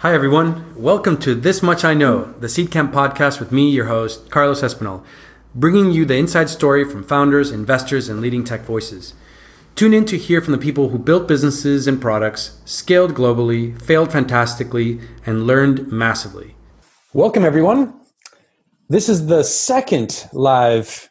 Hi, everyone. Welcome to This Much I Know, the Seedcamp podcast with me, your host, Carlos Espinal, bringing you the inside story from founders, investors, and leading tech voices. Tune in to hear from the people who built businesses and products, scaled globally, failed fantastically, and learned massively. Welcome, everyone. This is the second live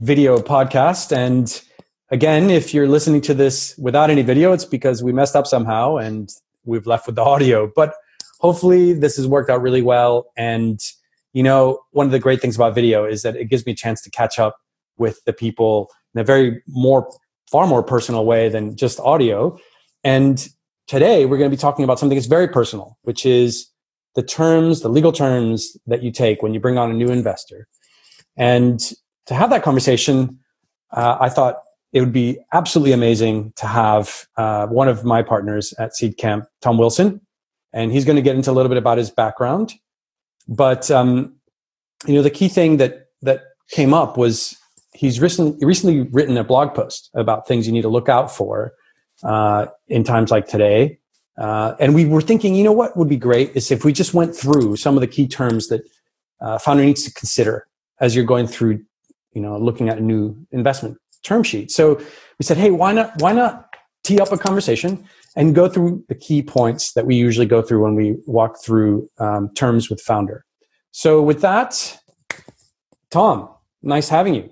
video podcast. And again, if you're listening to this without any video, it's because we messed up somehow and we've left with the audio. But hopefully this has worked out really well. And, you know, one of the great things about video is that it gives me a chance to catch up with the people in a very more, far more personal way than just audio. And today we're going to be talking about something that's very personal, which is the terms, the legal terms that you take when you bring on a new investor. And to have that conversation, uh, I thought it would be absolutely amazing to have uh, one of my partners at Seedcamp, Tom Wilson, and he's going to get into a little bit about his background. But um, you know, the key thing that that came up was he's recently recently written a blog post about things you need to look out for uh, in times like today. Uh, and we were thinking, you know, what would be great is if we just went through some of the key terms that uh, founder needs to consider as you're going through, you know, looking at a new investment term sheet. So we said, hey, why not? Why not tee up a conversation and go through the key points that we usually go through when we walk through um, terms with founder. So with that, Tom, nice having you.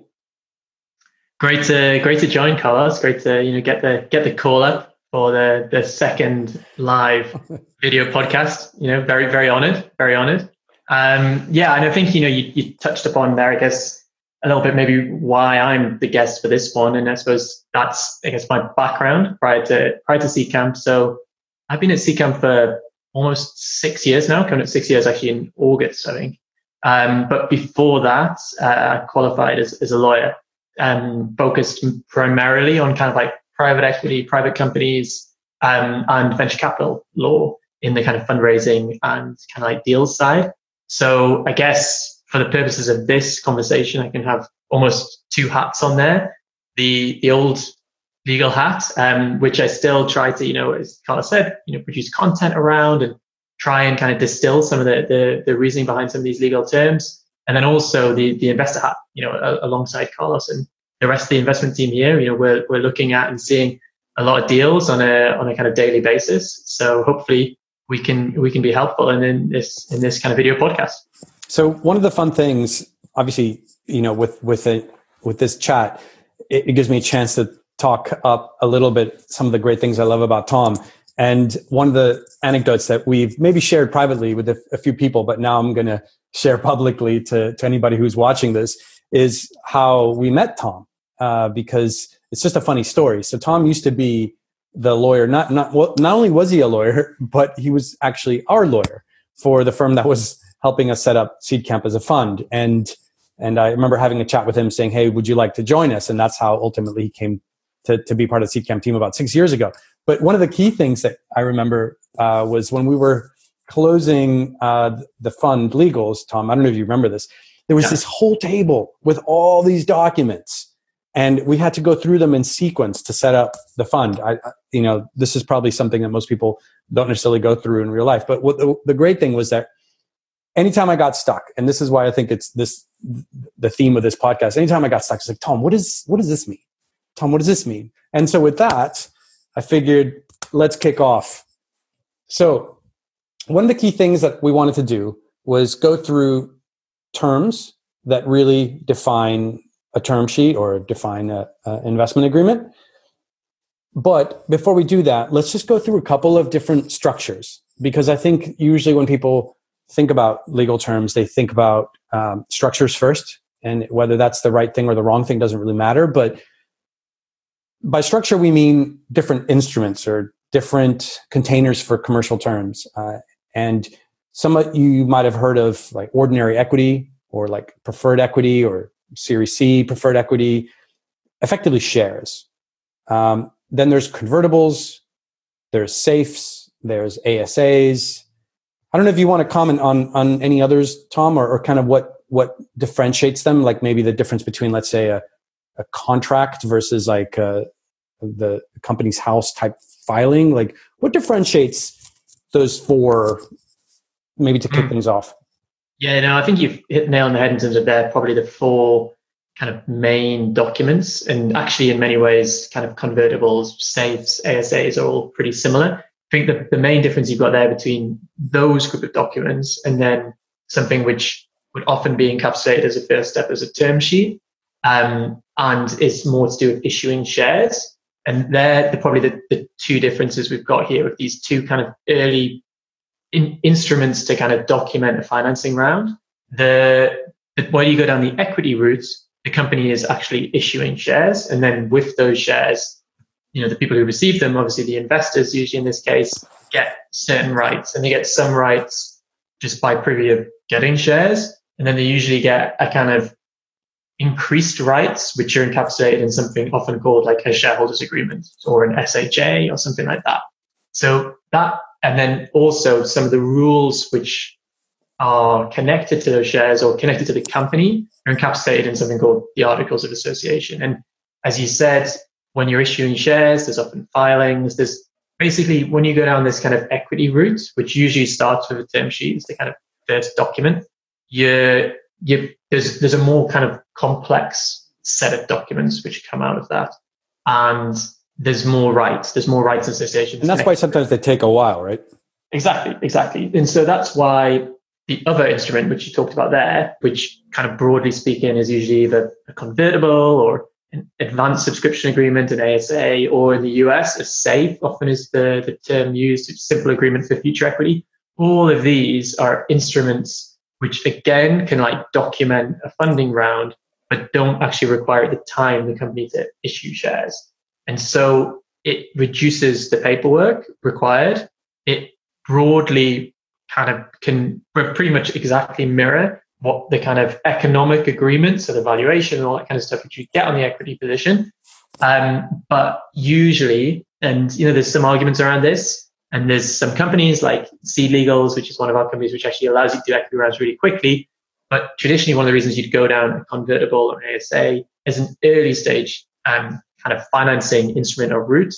Great to great to join, Carlos. Great to you know get the get the call up for the the second live video podcast. You know, very very honored, very honored. Um, yeah, and I think you know you, you touched upon there. I guess a little bit maybe why I'm the guest for this one. And I suppose that's, I guess, my background prior to, prior to Seedcamp. So I've been at Seedcamp for almost six years now, coming up six years actually in August, I think. Um, but before that, uh, I qualified as, as a lawyer and um, focused primarily on kind of like private equity, private companies, um, and venture capital law in the kind of fundraising and kind of like deals side. So I guess for the purposes of this conversation, I can have almost two hats on there. The the old legal hat, um, which I still try to, you know, as Carla said, you know, produce content around and try and kind of distill some of the, the, the reasoning behind some of these legal terms. And then also the, the investor hat, you know, a, alongside Carlos and the rest of the investment team here, you know, we're, we're looking at and seeing a lot of deals on a, on a kind of daily basis. So hopefully we can, we can be helpful in, in this, in this kind of video podcast. So one of the fun things, obviously, you know, with with it with this chat, it, it gives me a chance to talk up a little bit some of the great things I love about Tom. And one of the anecdotes that we've maybe shared privately with a, a few people, but now I'm going to share publicly to, to anybody who's watching this is how we met Tom, uh, because it's just a funny story. So Tom used to be the lawyer. Not not well, not only was he a lawyer, but he was actually our lawyer for the firm that was helping us set up Seedcamp as a fund. And and I remember having a chat with him saying, Hey, would you like to join us? And that's how ultimately he came to, to be part of the Seedcamp team about six years ago. But one of the key things that I remember uh, was when we were closing uh, the fund legals, Tom, I don't know if you remember this, there was yeah. this whole table with all these documents. And we had to go through them in sequence to set up the fund. I, you know, this is probably something that most people don't necessarily go through in real life. But what the, the great thing was that anytime I got stuck, and this is why I think it's this the theme of this podcast. Anytime I got stuck, it's like, Tom, what is what does this mean? Tom, what does this mean? And so with that, I figured let's kick off. So one of the key things that we wanted to do was go through terms that really define a term sheet or define an investment agreement. But before we do that, let's just go through a couple of different structures because I think usually when people think about legal terms, they think about um, structures first, and whether that's the right thing or the wrong thing doesn't really matter. But by structure, we mean different instruments or different containers for commercial terms. Uh, and some of you might have heard of like ordinary equity or like preferred equity or Series C preferred equity, effectively shares. Um, then there's convertibles, there's safes, there's ASAs, I don't know if you want to comment on on any others, Tom, or, or kind of what what differentiates them, like maybe the difference between, let's say, a, a contract versus like uh, the Companies House type filing. Like, what differentiates those four maybe to kick mm. things off. Yeah, no, I think you've hit nail on the head in terms of they're probably the four kind of main documents. And actually, in many ways, kind of convertibles, safes, ASAs are all pretty similar. I think the, the main difference you've got there between those group of documents and then something which would often be encapsulated as a first step as a term sheet um, and is more to do with issuing shares. And they're the, probably the, the two differences we've got here with these two kind of early in, instruments to kind of document a financing round. The, the when you go down the equity route, the company is actually issuing shares, and then with those shares, you know the people who receive them, obviously the investors, usually in this case, get certain rights, and they get some rights just by privy of getting shares, and then they usually get a kind of increased rights, which are encapsulated in something often called like a shareholders agreement or an SHA or something like that. So that and then also some of the rules which are connected to those shares or connected to the company are encapsulated in something called the Articles of Association. And as you said, when you're issuing shares, there's often filings. There's basically when you go down this kind of equity route, which usually starts with a term sheet, it's the kind of first document. You you there's there's a more kind of complex set of documents which come out of that, and there's more rights. There's more rights associations. And that's why sometimes they take a while, right? Exactly, exactly. And so that's why the other instrument, which you talked about there, which kind of broadly speaking is usually either a convertible or an advanced subscription agreement, an ASA, or in the US, a SAFE often is the, the term used, it's simple agreement for future equity. All of these are instruments which again can like document a funding round, but don't actually require at the time the company to issue shares. And so it reduces the paperwork required. It broadly kind of can pretty much exactly mirror what the kind of economic agreements, so the valuation and all that kind of stuff, which you get on the equity position. Um, but usually, and you know, there's some arguments around this, and there's some companies like SeedLegals, which is one of our companies, which actually allows you to do equity rounds really quickly. But traditionally, one of the reasons you'd go down a convertible or an ASA as an early stage um, kind of financing instrument or route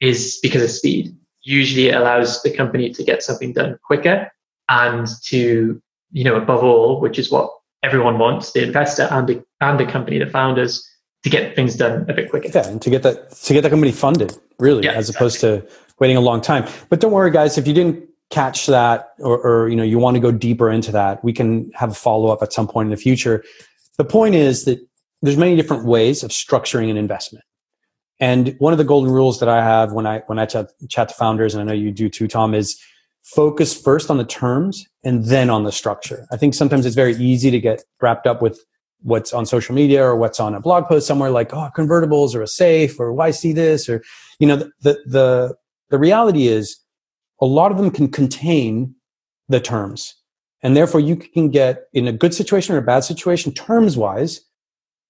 is because of speed. Usually it allows the company to get something done quicker and to, you know, above all, which is what everyone wants, the investor and the, and the company, the founders, to get things done a bit quicker. Yeah, and to get that to get the company funded, really, yeah, as exactly. opposed to waiting a long time. But don't worry, guys, if you didn't catch that or, or you know you want to go deeper into that, we can have a follow up at some point in the future. The point is that there's many different ways of structuring an investment. And one of the golden rules that I have when I when I chat, chat to founders, and I know you do too, Tom, is focus first on the terms and then on the structure. I think sometimes it's very easy to get wrapped up with what's on social media or what's on a blog post somewhere like oh convertibles or a safe or why see this or you know the the the, the reality is a lot of them can contain the terms and therefore you can get in a good situation or a bad situation terms wise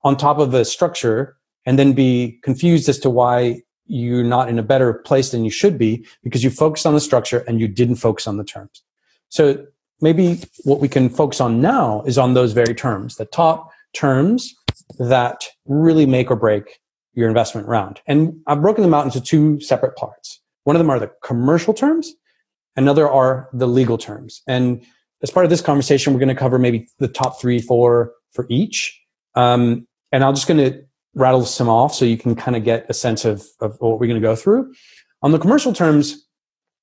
on top of a structure and then be confused as to why you're not in a better place than you should be because you focused on the structure and you didn't focus on the terms. So maybe what we can focus on now is on those very terms, the top terms that really make or break your investment round. And I've broken them out into two separate parts. One of them are the commercial terms, another are the legal terms. And as part of this conversation, we're going to cover maybe the top three, four for each. Um, and I'm just going to rattle some off so you can kind of get a sense of, of what we're going to go through. On the commercial terms,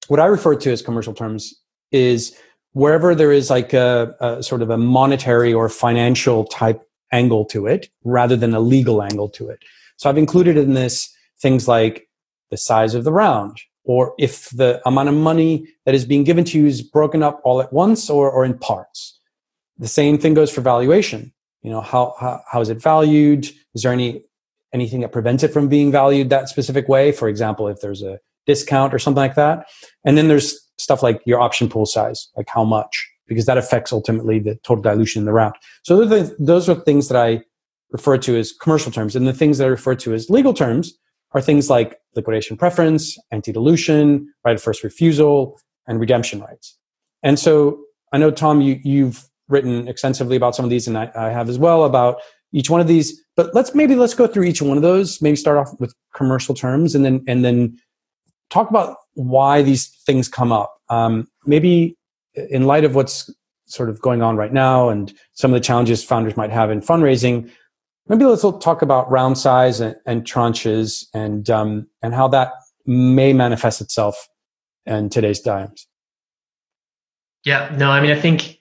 what I refer to as commercial terms is wherever there is like a, a sort of a monetary or financial type angle to it rather than a legal angle to it. So I've included in this things like the size of the round, or if the amount of money that is being given to you is broken up all at once or, or in parts. The same thing goes for valuation you know how, how how is it valued is there any anything that prevents it from being valued that specific way? For example if there's a discount or something like that. And then there's stuff like your option pool size like how much because that affects ultimately the total dilution in the round. So those are, things that i refer to as commercial terms. And the things that i refer to as legal terms are things like liquidation preference anti-dilution right of first refusal and redemption rights. And so i know tom you, you've written extensively about some of these, and I, I have as well about each one of these. But let's maybe let's go through each one of those. Maybe start off with commercial terms, and then and then talk about why these things come up. Um, maybe in light of what's sort of going on right now and some of the challenges founders might have in fundraising, maybe let's talk about round size and, and tranches and um, and how that may manifest itself in today's times. Yeah, no, I mean, I think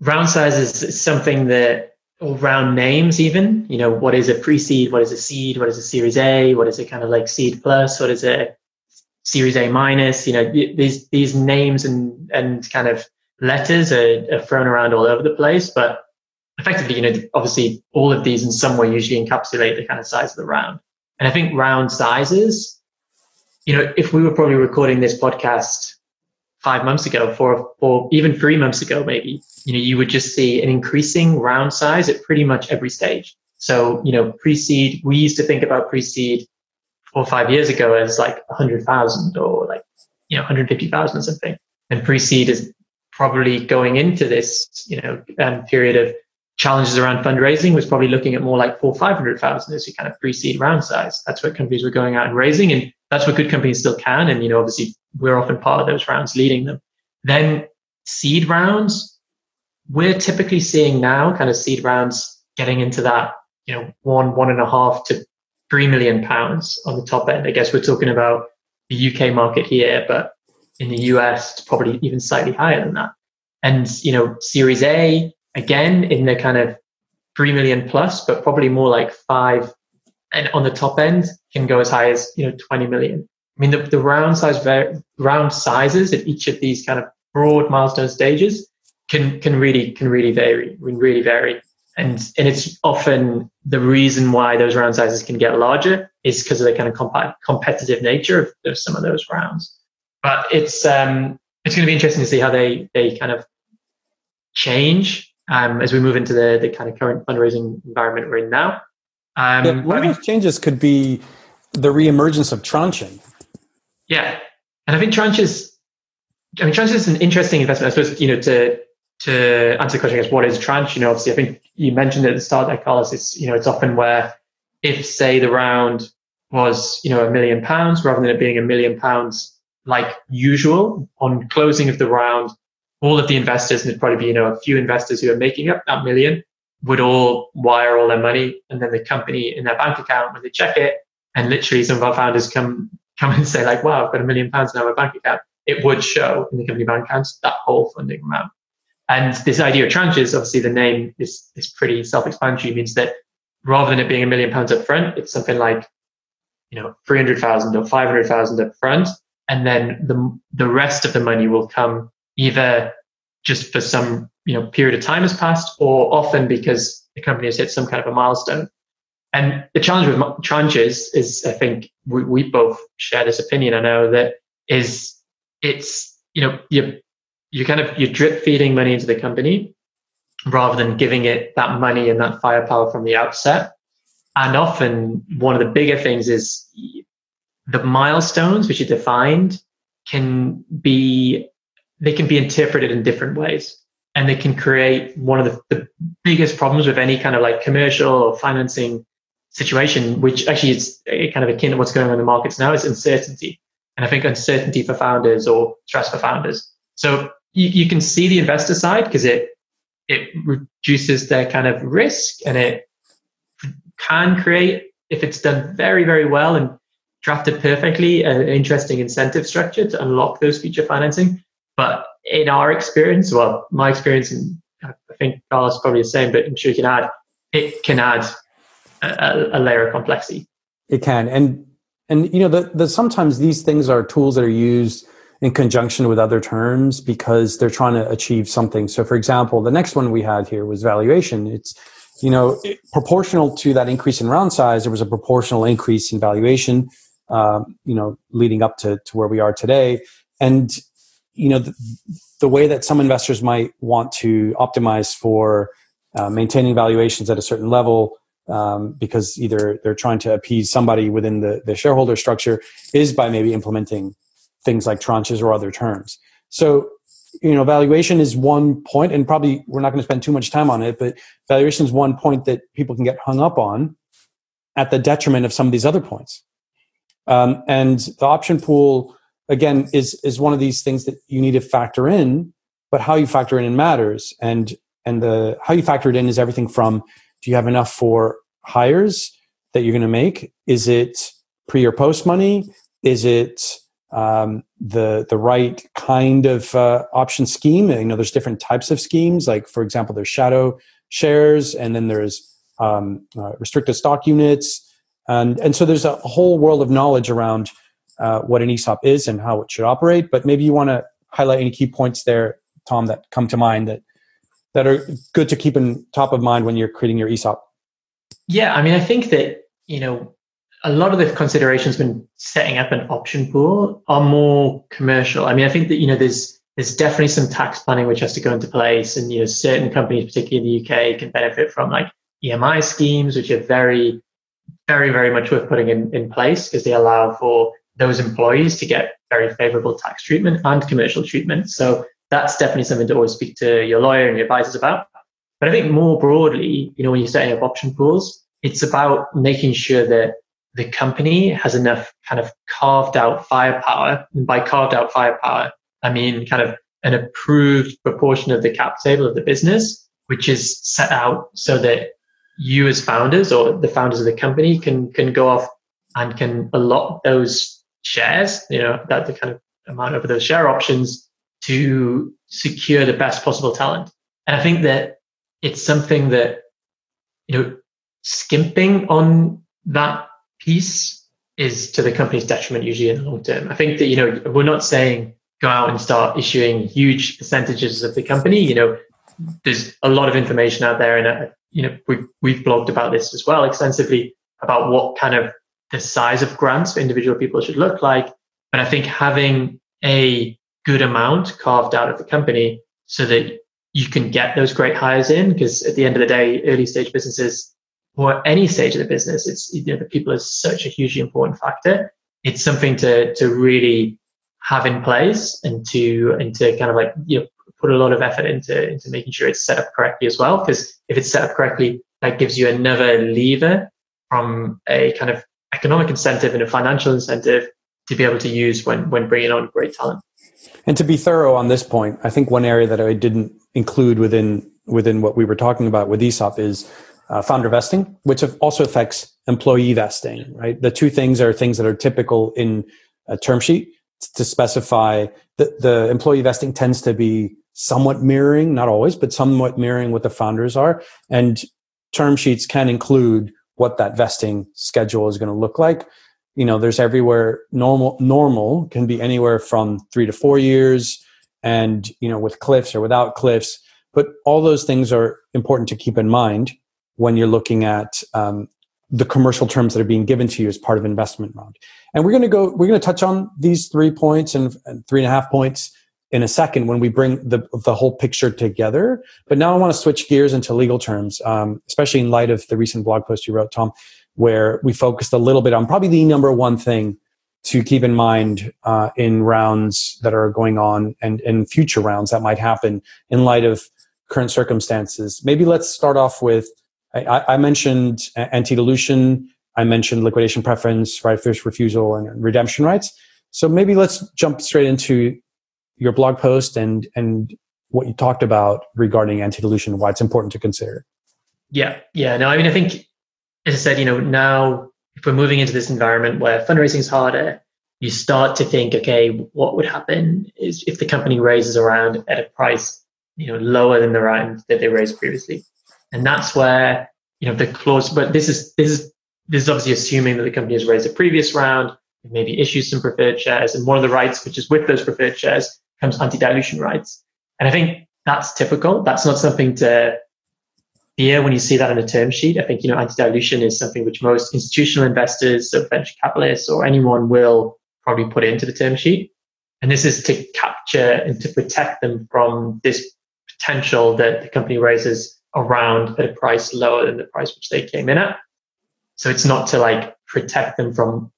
round size is something that, or round names even, you know, what is a pre-seed, what is a seed, what is a series A, what is a kind of like seed plus, what is a series A minus, you know, these, these names and, and kind of letters are, are thrown around all over the place, but effectively, you know, obviously all of these in some way usually encapsulate the kind of size of the round. And I think round sizes, you know, if we were probably recording this podcast five months ago, four, or even three months ago, maybe, you know, you would just see an increasing round size at pretty much every stage. So, you know, pre-seed, we used to think about pre-seed four or five years ago as like 100,000 or like, you know, 150,000 or something. And pre-seed is probably going into this, you know, um, period of challenges around fundraising was probably looking at more like four, 500,000 as your kind of pre-seed round size. That's what companies were going out and raising. And that's what good companies still can. And, you know, obviously we're often part of those rounds leading them. Then seed rounds, we're typically seeing now kind of seed rounds getting into that, you know, one, one and a half to three million pounds on the top end. I guess we're talking about the UK market here, but in the US, it's probably even slightly higher than that. And, you know, series A, again in the kind of 3 million plus, but probably more like five. And on the top end can go as high as, you know, 20 million. I mean, the, the round size, round sizes at each of these kind of broad milestone stages can, can really, can really vary, can really vary. And, and it's often the reason why those round sizes can get larger is because of the kind of comp- competitive nature of, some of those rounds. But it's, um, it's going to be interesting to see how they, they kind of change um, as we move into the, the kind of current fundraising environment we're in now. Um, yeah, one of those changes could be the reemergence of tranching. Yeah, and I think tranches. I mean, tranches is an interesting investment. I suppose you know to to answer the question, is what is tranche? You know, obviously, I think you mentioned at the start that Carlos. It's you know, it's often where if say the round was you know a million pounds rather than it being a million pounds like usual on closing of the round, all of the investors, and there'd probably be, you know, a few investors who are making up that million would all wire all their money and then the company in their bank account when they check it and literally some of our founders come come and say like wow i've got a million pounds now in my bank account. It would show in the company bank accounts that whole funding amount. And this idea of tranches obviously the name is is pretty self-explanatory. It means that rather than it being a million pounds up front it's something like you know 300000 or 500000 up front. And then the the rest of the money will come either just for some you know period of time has passed or often because the company has hit some kind of a milestone and the challenge with tranches is i think we, we both share this opinion i know that is it's you know you you kind of you're drip feeding money into the company rather than giving it that money and that firepower from the outset. And often one of the bigger things is the milestones which are defined can be they can be interpreted in different ways. And they can create one of the, the biggest problems with any kind of like commercial or financing situation, which actually is eh, kind of akin to what's going on in the markets now, is uncertainty. And I think uncertainty for founders or stress for founders. So you, you can see the investor side because it it reduces their kind of risk and it can create, if it's done very, very well and drafted perfectly, an interesting incentive structure to unlock those future financing. But in our experience, well, my experience, and I think Carlos probably the same, but I'm sure you can add, it can add a, a layer of complexity. It can, and and you know, the, the sometimes these things are tools that are used in conjunction with other terms because they're trying to achieve something. So, for example, the next one we had here was valuation. It's you know proportional to that increase in round size, there was a proportional increase in valuation. Um, you know, leading up to to where we are today, and you know the, the, way that some investors might want to optimize for uh, maintaining valuations at a certain level um, because either they're trying to appease somebody within the, the shareholder structure is by maybe implementing things like tranches or other terms so you know valuation is one point and probably we're not going to spend too much time on it but valuation is one point that people can get hung up on at the detriment of some of these other points um, and the option pool again is is one of these things that you need to factor in but how you factor in matters. And and the how you factor it in is everything from do you have enough for hires that you're going to make? Is it pre or post money? Is it um, the the right kind of uh, option scheme? You know, there's different types of schemes. Like for example, there's shadow shares, and then there's um, uh, restricted stock units, and and so there's a whole world of knowledge around uh, what an ESOP is and how it should operate. But maybe you want to highlight any key points there, Tom, that come to mind that that are good to keep in top of mind when you're creating your ESOP. Yeah, I mean, I think that you know a lot of the considerations when setting up an option pool are more commercial. I mean, I think that you know there's there's definitely some tax planning which has to go into place, and you know certain companies, particularly in the UK, can benefit from like EMI schemes, which are very, very, very much worth putting in, in place because they allow for those employees to get very favorable tax treatment and commercial treatment. So that's definitely something to always speak to your lawyer and your advisors about. But I think more broadly, you know, when you're setting up option pools, it's about making sure that the company has enough kind of carved out firepower. And by carved out firepower, I mean kind of an approved proportion of the cap table of the business, which is set out so that you as founders or the founders of the company can can go off and can allot those shares, you know, that the kind of amount of those share options to secure the best possible talent. And I think that it's something that, you know, skimping on that piece is to the company's detriment usually in the long term. I think that, you know, we're not saying go out and start issuing huge percentages of the company. You know, there's a lot of information out there and, uh, you know, we've, we've blogged about this as well extensively about what kind of the size of grants for individual people should look like. But I think having a good amount carved out of the company so that you can get those great hires in, because at the end of the day, early stage businesses or any stage of the business, it's you know the people is such a hugely important factor. It's something to to really have in place and to and to kind of like you know put a lot of effort into into making sure it's set up correctly as well. Because if it's set up correctly, that gives you another lever from a kind of economic incentive and a financial incentive to be able to use when when bringing on great talent. And to be thorough on this point, I think one area that I didn't include within within what we were talking about with ESOP is uh, founder vesting, which also affects employee vesting. Right, the two things are things that are typical in a term sheet to specify that the employee vesting tends to be somewhat mirroring, not always, but somewhat mirroring what the founders are. And term sheets can include what that vesting schedule is going to look like. You know, there's everywhere normal normal can be anywhere from 3 to 4 years and you know with cliffs or without cliffs, but all those things are important to keep in mind when you're looking at um, the commercial terms that are being given to you as part of investment round. And we're going to go, we're going to touch on these three points and, and three and a half points in a second when we bring the, the whole picture together. But now I want to switch gears into legal terms, um, especially in light of the recent blog post you wrote, Tom, where we focused a little bit on probably the number one thing to keep in mind uh, in rounds that are going on and in future rounds that might happen in light of current circumstances. Maybe let's start off with I, I mentioned anti dilution, I mentioned liquidation preference, right first refusal, and redemption rights. So maybe let's jump straight into your blog post and and what you talked about regarding anti-dilution, why it's important to consider. Yeah, yeah. No, I mean, I think, as I said, you know, now if we're moving into this environment where fundraising is harder, you start to think, okay, what would happen is if the company raises around at a price, you know, lower than the round that they raised previously, and that's where you know the clause. But this is this is this is obviously assuming that the company has raised a previous round, maybe issues some preferred shares, and one of the rights which is with those preferred shares comes anti-dilution rights. And I think that's typical. That's not something to fear when you see that in a term sheet. I think, you know, anti-dilution is something which most institutional investors, so venture capitalists or anyone will probably put into the term sheet. And this is to capture and to protect them from this potential that the company raises around at a price lower than the price which they came in at. So it's not to like protect them from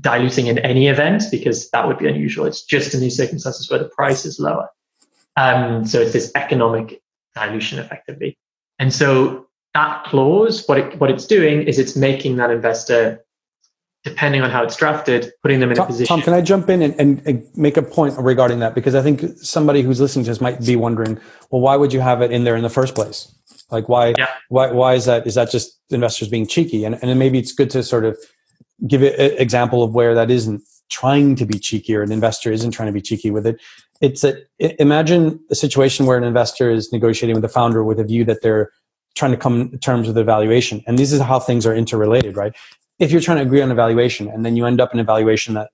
diluting in any event because that would be unusual. It's just in these circumstances where the price is lower. Um, so it's this economic dilution effectively. And so that clause, what it, what it's doing is it's making that investor depending on how it's drafted, putting them in Tom, a position. Tom, can I jump in and, and, and, make a point regarding that? Because I think somebody who's listening to this might be wondering, well, why would you have it in there in the first place? Like, why, yeah. why, why is that? Is that just investors being cheeky? And, and maybe it's good to sort of give an example of where that isn't trying to be cheeky or an investor isn't trying to be cheeky with it. It's a, imagine a situation where an investor is negotiating with a founder with a view that they're trying to come to terms with the valuation. And this is how things are interrelated, right? if you're trying to agree on a valuation and then you end up in a valuation that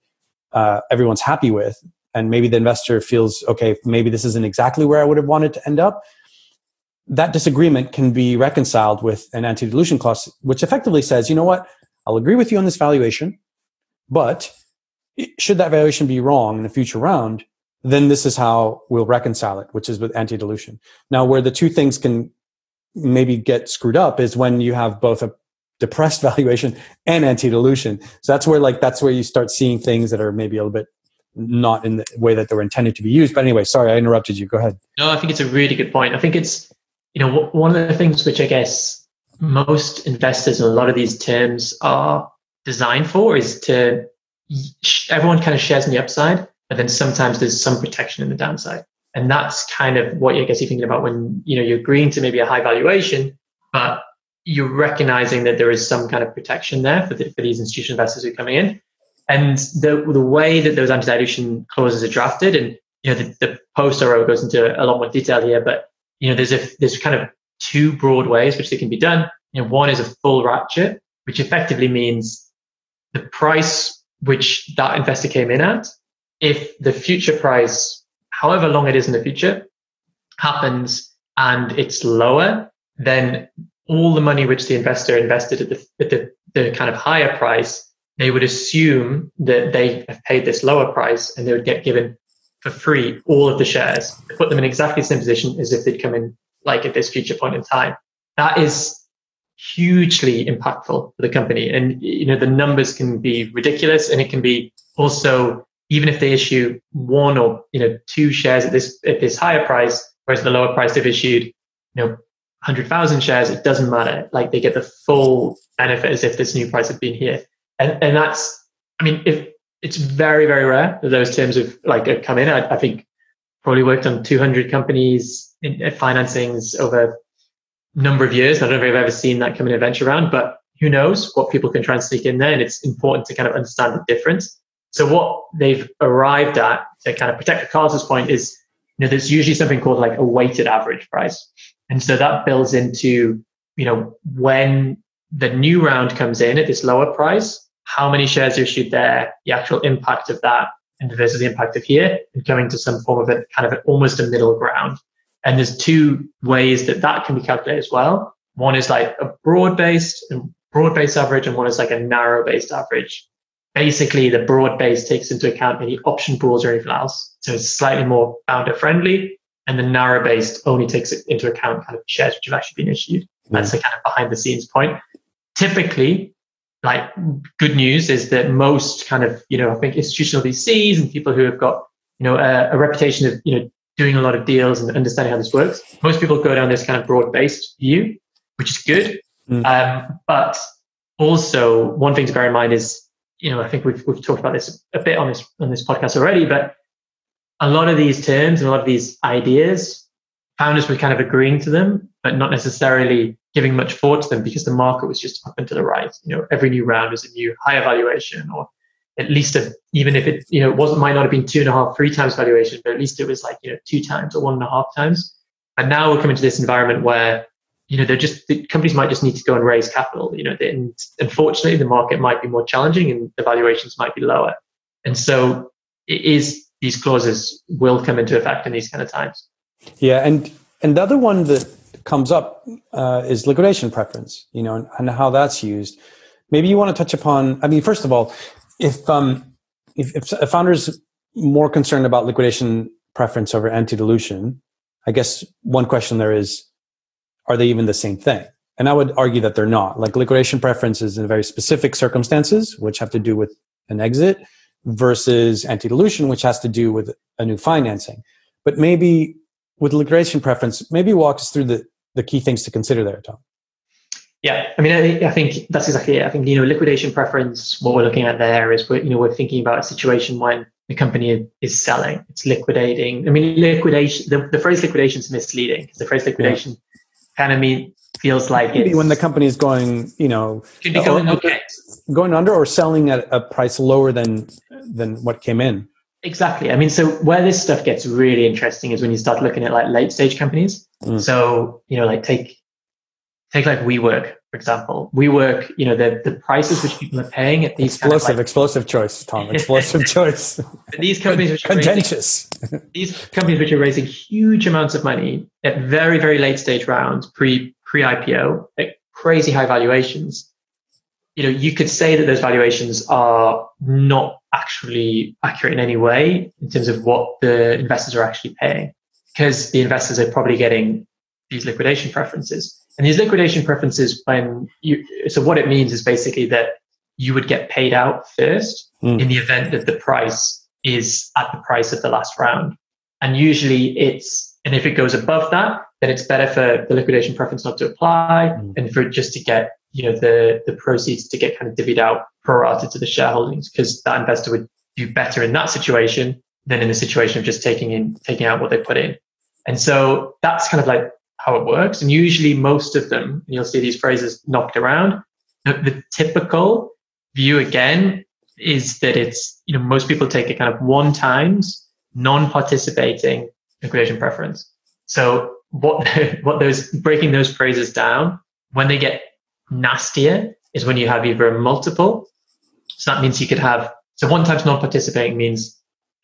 uh, everyone's happy with, and maybe the investor feels, okay, maybe this isn't exactly where I would have wanted to end up, that disagreement can be reconciled with an anti dilution clause, which effectively says, you know what, I'll agree with you on this valuation, but should that valuation be wrong in a future round, then this is how we'll reconcile it, which is with anti dilution. Now, where the two things can maybe get screwed up is when you have both a depressed valuation and anti-dilution. So that's where like that's where you start seeing things that are maybe a little bit not in the way that they were intended to be used. But anyway, sorry, I interrupted you. Go ahead. No, I think it's a really good point. I think it's you know one of the things which I guess most investors and a lot of these terms are designed for is to everyone kind of shares in the upside, but then sometimes there's some protection in the downside. And that's kind of what I guess you're thinking about when you know you're agreeing to maybe a high valuation, but you're recognizing that there is some kind of protection there for, the, for these institutional investors who are coming in. And the, the way that those anti-dilution clauses are drafted, and you know, the, the post I goes into a lot more detail here, but you know, there's a there's kind of two broad ways which they can be done. You know, one is a full ratchet, which effectively means the price which that investor came in at, if the future price, however long it is in the future, happens and it's lower, then all the money which the investor invested at the, at the, the kind of higher price, they would assume that they have paid this lower price and they would get given for free all of the shares, put them in exactly the same position as if they'd come in like at this future point in time. That is hugely impactful for the company. And you know, the numbers can be ridiculous and it can be also even if they issue one or you know two shares at this at this higher price, whereas the lower price they've issued, you know, 100,000 shares, it doesn't matter. Like they get the full benefit as if this new price had been here. And, and that's, I mean, if it's very, very rare that those terms have like come in. I, I think probably worked on 200 companies in, in financings over number of years. I don't know if I've ever seen that come in a venture round, but who knows what people can try and sneak in there. And it's important to kind of understand the difference. So what they've arrived at to kind of protect the Carlos's point is, you know, there's usually something called like a weighted average price. And so that builds into, you know, when the new round comes in at this lower price, how many shares are issued there, the actual impact of that, and versus the impact of here, and coming to some form of a kind of almost a middle ground. And there's two ways that that can be calculated as well. One is like a broad based and broad based average, and one is like a narrow based average. Basically, the broad base takes into account any option pools or anything else. So it's slightly more founder friendly and the narrow based only takes into account kind of shares which have actually been issued. Mm. That's the kind of behind the scenes point. Typically, like good news is that most kind of, you know, I think institutional VCs and people who have got, you know, a, a reputation of, you know, doing a lot of deals and understanding how this works, most people go down this kind of broad based view, which is good. Mm. Um, but also one thing to bear in mind is, you know, I think we've, we've talked about this a bit on this, on this podcast already, but a lot of these terms and a lot of these ideas, founders were kind of agreeing to them, but not necessarily giving much thought to them because the market was just up and to the right. You know, every new round is a new higher valuation or at least a, even if it, you know, it wasn't, might not have been two and a half, three times valuation, but at least it was like, you know, two times or one and a half times. And now we're coming to this environment where, you know, they're just, the companies might just need to go and raise capital, you know, and unfortunately the market might be more challenging and the valuations might be lower. And so it is these clauses will come into effect in these kind of times. Yeah, and and the other one that comes up uh, is liquidation preference. You know, and, and, how that's used. Maybe you want to touch upon. I mean, first of all, if um, if, if a is more concerned about liquidation preference over anti-dilution, I guess one question there is, are they even the same thing? And I would argue that they're not. Like liquidation preference is in very specific circumstances, which have to do with an exit versus anti-dilution, which has to do with a new financing. But maybe with liquidation preference, maybe walk us through the, the key things to consider there, Tom. Yeah, I mean, I, I, think that's exactly it. I think you know, liquidation preference. What we're looking at there is we're you know we're thinking about a situation when the company is selling, it's liquidating. I mean, liquidation. The, the phrase liquidation is misleading. The phrase liquidation yeah. kind of mean feels like Maybe when the company is going, you know, could be going, okay. going under or selling at a price lower than than what came in. Exactly. I mean, so where this stuff gets really interesting is when you start looking at like late stage companies. Mm. So, you know, like take take like WeWork, for example. WeWork, you know, the the prices which people are paying at these explosive, kind of like, explosive choice, Tom. Explosive choice. these companies which contentious. Raising, these companies which are raising huge amounts of money at very, very late stage rounds, pre pre IPO, at crazy high valuations you know, you could say that those valuations are not actually accurate in any way in terms of what the investors are actually paying, because the investors are probably getting these liquidation preferences. And these liquidation preferences, when you, so what it means is basically that you would get paid out first mm. in the event that the price is at the price of the last round. And usually it's, and if it goes above that, then it's better for the liquidation preference not to apply mm. and for just to get you know the the proceeds to get kind of divvied out pro rata to the shareholdings because that investor would do better in that situation than in the situation of just taking in taking out what they put in and so that's kind of like how it works and usually most of them you'll see these phrases knocked around the, typical view again is that it's you know most people take a kind of one times non-participating liquidation preference so what what those breaking those phrases down when they get nastier is when you have either a multiple. So that means you could have, so one times non-participating means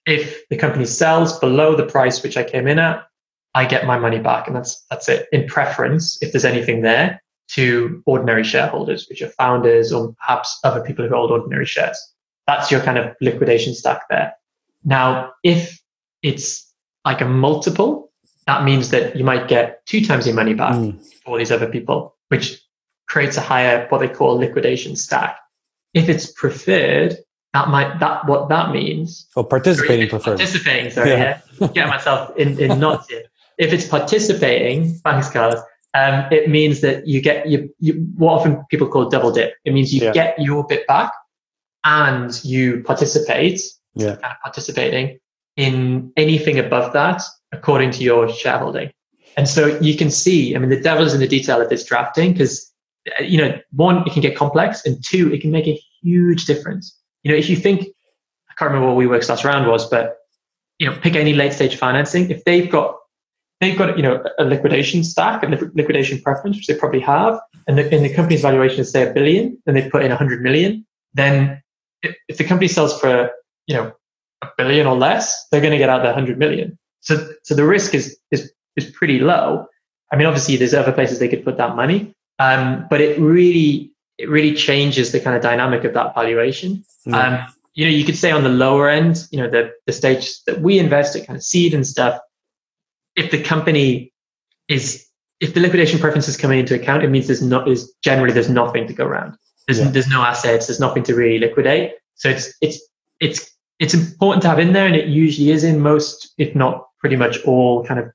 if the company sells below the price which I came in at, I get my money back. And that's, that's it. In preference, if there's anything there, to ordinary shareholders, which are founders or perhaps other people who hold ordinary shares. That's your kind of liquidation stack there. Now, if it's like a multiple, that means that you might get two times your money back mm. for these other people, which creates a higher what they call liquidation stack. If it's preferred, that might that what that means. Oh, participating preferred. Participating, sorry, yeah. yeah. Get myself in, in knots here. If it's participating, thanks, Carlos. Um, it means that you get you, you what often people call double dip. It means you yeah. get your bit back and you participate, yeah. kind of participating in anything above that according to your shareholding. And so you can see, I mean, the devil is in the detail of this drafting because uh, you know, one, it can get complex, and two, it can make a huge difference. You know, if you think, I can't remember what WeWork's last round was, but you know, pick any late stage financing. If they've got they've got you know a liquidation stack, a liquidation preference, which they probably have, and the, and the company's valuation is say a billion, and they put in a hundred million, then if, the company sells for you know a billion or less, they're going to get out the hundred million. So so the risk is is is pretty low. I mean, obviously, there's other places they could put that money, um, but it really it really changes the kind of dynamic of that valuation. Mm. Um, you know, you could say on the lower end, you know, the the stage that we invest at kind of seed and stuff, if the company is if the liquidation preference is coming into account, it means there's not is generally there's nothing to go around. There's yeah. there's no assets, there's nothing to really liquidate. So it's it's it's it's important to have in there, and it usually is in most, if not pretty much all, kind of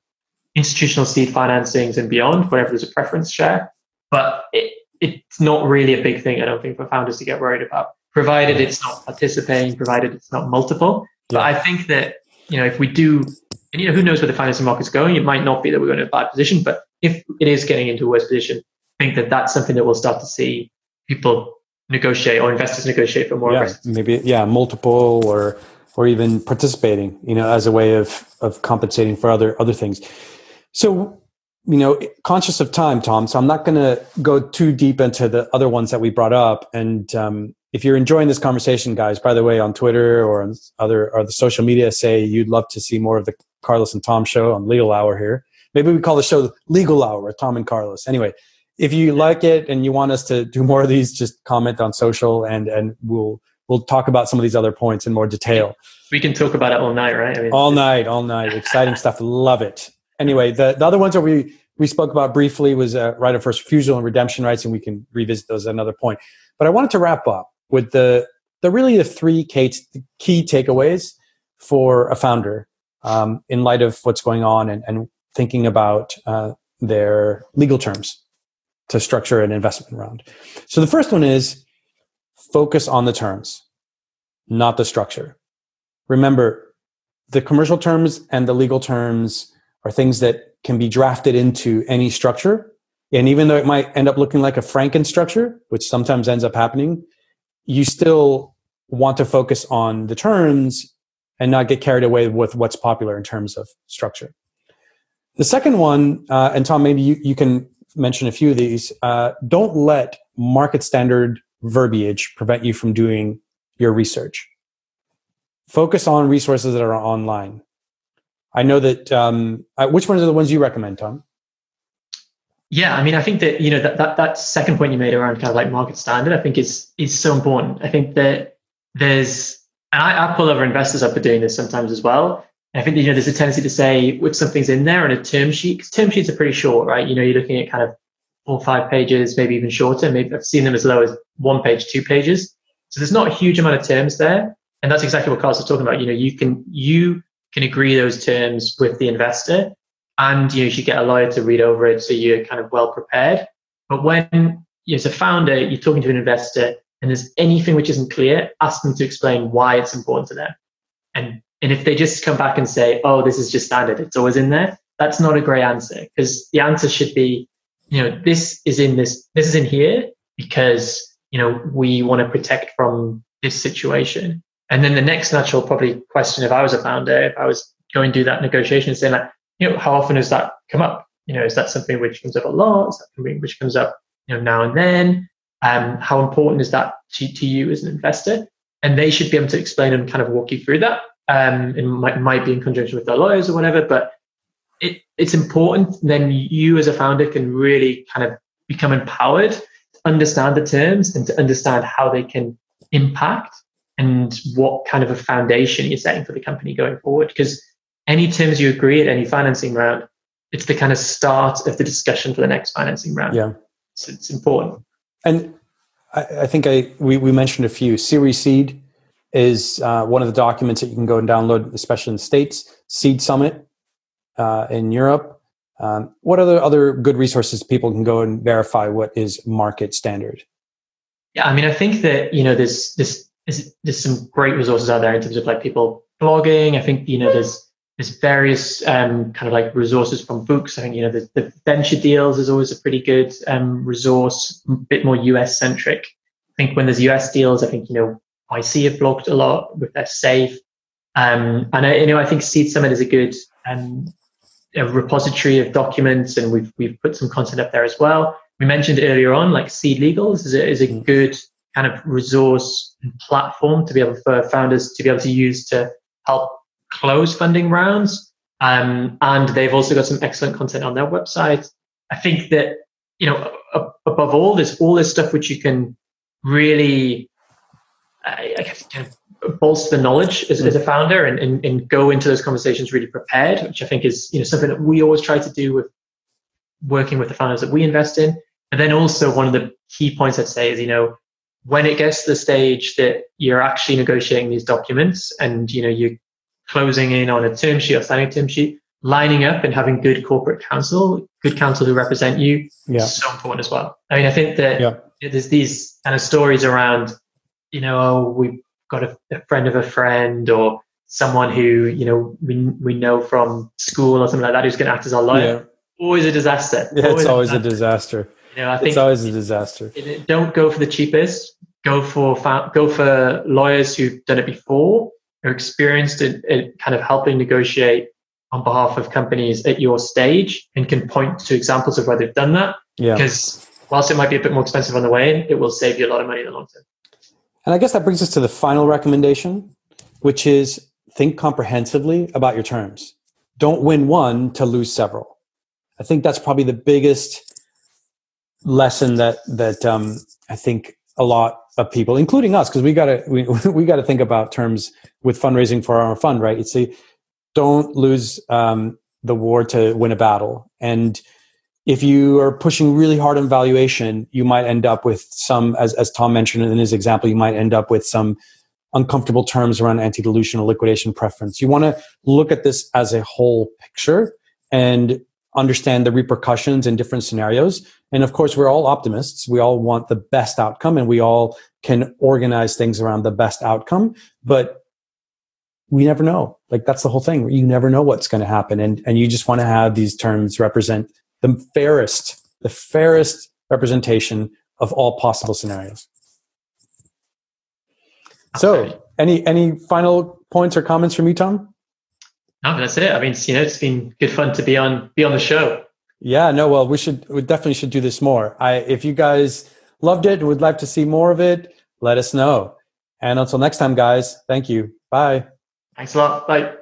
institutional seed financings and beyond, wherever there's a preference share but it, it's not really a big thing, I don't think, for founders to get worried about, provided it's not participating, provided it's not multiple. Yeah. But I think that, you know, if we do, and you know, who knows where the financing market's going, it might not be that we're going to a bad position, but if it is getting into a worse position, I think that that's something that we'll start to see people negotiate or investors negotiate for more. Yeah, maybe, yeah, multiple or, or even participating, you know, as a way of, of compensating for other, other things. So you know, conscious of time, Tom. So I'm not going to go too deep into the other ones that we brought up. And um, if you're enjoying this conversation, guys, by the way, on Twitter or on other or the social media, say you'd love to see more of the Carlos and Tom show on Legal Hour here. Maybe we call the show Legal Hour with Tom and Carlos. Anyway, if you like it and you want us to do more of these, just comment on social and and we'll we'll talk about some of these other points in more detail. We can talk about it all night, right? I mean, all night, all night. Exciting stuff. Love it anyway, the, the other ones that we we spoke about briefly was uh, right of first refusal and redemption rights, and we can revisit those at another point. But I wanted to wrap up with the the really the three key, takeaways for a founder um, in light of what's going on and, and thinking about uh, their legal terms. to structure an investment round. So the first one is focus on the terms, not the structure. Remember, the commercial terms and the legal terms are things that can be drafted into any structure. And even though it might end up looking like a Franken structure, which sometimes ends up happening, you still want to focus on the terms and not get carried away with what's popular in terms of structure. The second one, uh, and Tom, maybe you, you can mention a few of these. Uh, don't let market standard verbiage prevent you from doing your research. Focus on resources that are online. I know that. Um, uh, which ones are the ones you recommend, Tom? Yeah, I mean, I think that you know that, that that second point you made around kind of like market standard, I think is is so important. I think that there's, and I, I pull other investors up for doing this sometimes as well. I think that, you know there's a tendency to say if something's in there on a term sheet, because term sheets are pretty short, right? You know, you're looking at kind of four or five pages, maybe even shorter. Maybe I've seen them as low as one page, two pages. So there's not a huge amount of terms there, and that's exactly what Carlos was talking about. You know, you can you can agree those terms with the investor, and you, should get a lawyer to read over it so you're kind of well prepared. But when as a founder, you're talking to an investor, and there's anything which isn't clear, ask them to explain why it's important to them. And and if they just come back and say, "Oh, this is just standard; it's always in there," that's not a great answer because the answer should be, you know, this is in this, this is in here because you know we want to protect from this situation. And then the next natural probably question, if I was a founder, if I was going to do that negotiation, and saying like, you know, how often does that come up? You know, is that something which comes up a lot? Is that something which comes up, you know, now and then? Um, how important is that to, to you as an investor? And they should be able to explain and kind of walk you through that. Um, it might, might be in conjunction with their lawyers or whatever, but it, it's important. Then you as a founder can really kind of become empowered to understand the terms and to understand how they can impact and what kind of a foundation you're setting for the company going forward. Because any terms you agree at any financing round, it's the kind of start of the discussion for the next financing round. Yeah. So it's important. And I, I think I we, we mentioned a few. Series Seed is uh, one of the documents that you can go and download, especially in the States. Seed Summit uh, in Europe. Um, what other other good resources people can go and verify what is market standard? Yeah, I mean, I think that you know there's this there's, there's some great resources out there in terms of like people blogging. I think you know there's there's various um, kind of like resources from books. I think you know the, the venture deals is always a pretty good um, resource, a bit more US centric. I think when there's US deals, I think you know YC have blogged a lot with their safe. Um, and I, you know, I think Seed Summit is a good um, a repository of documents, and we've we've put some content up there as well. We mentioned earlier on, like SeedLegals is a, is a mm. good kind of resource and platform to be able for founders to be able to use to help close funding rounds. Um, and they've also got some excellent content on their website. I think that you know above all, there's all this stuff which you can really I guess kind of bolster the knowledge as, as a founder and, and, and go into those conversations really prepared, which I think is you know something that we always try to do with working with the founders that we invest in. And then also one of the key points I'd say is you know when it gets to the stage that you're actually negotiating these documents and you know you're closing in on a term sheet or signing a term sheet, lining up and having good corporate counsel, good counsel who represent you, yeah. is so important as well. I mean, I think that yeah. there's these kind of stories around you know, oh, we've got a, a, friend of a friend or someone who, you know, we, we know from school or something like that who's going to act as our lawyer. Yeah. Always a disaster. Yeah, always it's always a disaster. You know, I think it's always a disaster. Don't go for the cheapest. Go for go for lawyers who've done it before, are experienced in, in kind of helping negotiate on behalf of companies at your stage, and can point to examples of where they've done that. Yeah. Because whilst it might be a bit more expensive on the way in, it will save you a lot of money in the long term. And I guess that brings us to the final recommendation, which is think comprehensively about your terms. Don't win one to lose several. I think that's probably the biggest lesson that that um, I think a lot of people, including us, because we got to we, we got to think about terms with fundraising for our fund, right? It's a don't lose um, the war to win a battle, and if you are pushing really hard on valuation, you might end up with some, as, as Tom mentioned in his example, you might end up with some uncomfortable terms around anti-dilution or liquidation preference. You want to look at this as a whole picture and understand the repercussions in different scenarios. And of course, we're all optimists. We all want the best outcome and we all can organize things around the best outcome. But we never know. Like that's the whole thing. You never know what's going to happen. And, and you just want to have these terms represent the fairest, the fairest representation of all possible scenarios. So any, any final points or comments from you, Tom? No, that's it. I mean, you know, it's been good fun to be on, be on the show. Yeah, no, well, we should, we definitely should do this more. I, if you guys loved it and would like to see more of it, let us know. And until next time, guys, thank you. Bye. Thanks a lot. Bye.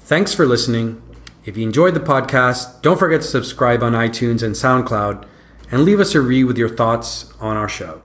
Thanks for listening. If you enjoyed the podcast, don't forget to subscribe on iTunes and SoundCloud and leave us a read with your thoughts on our show.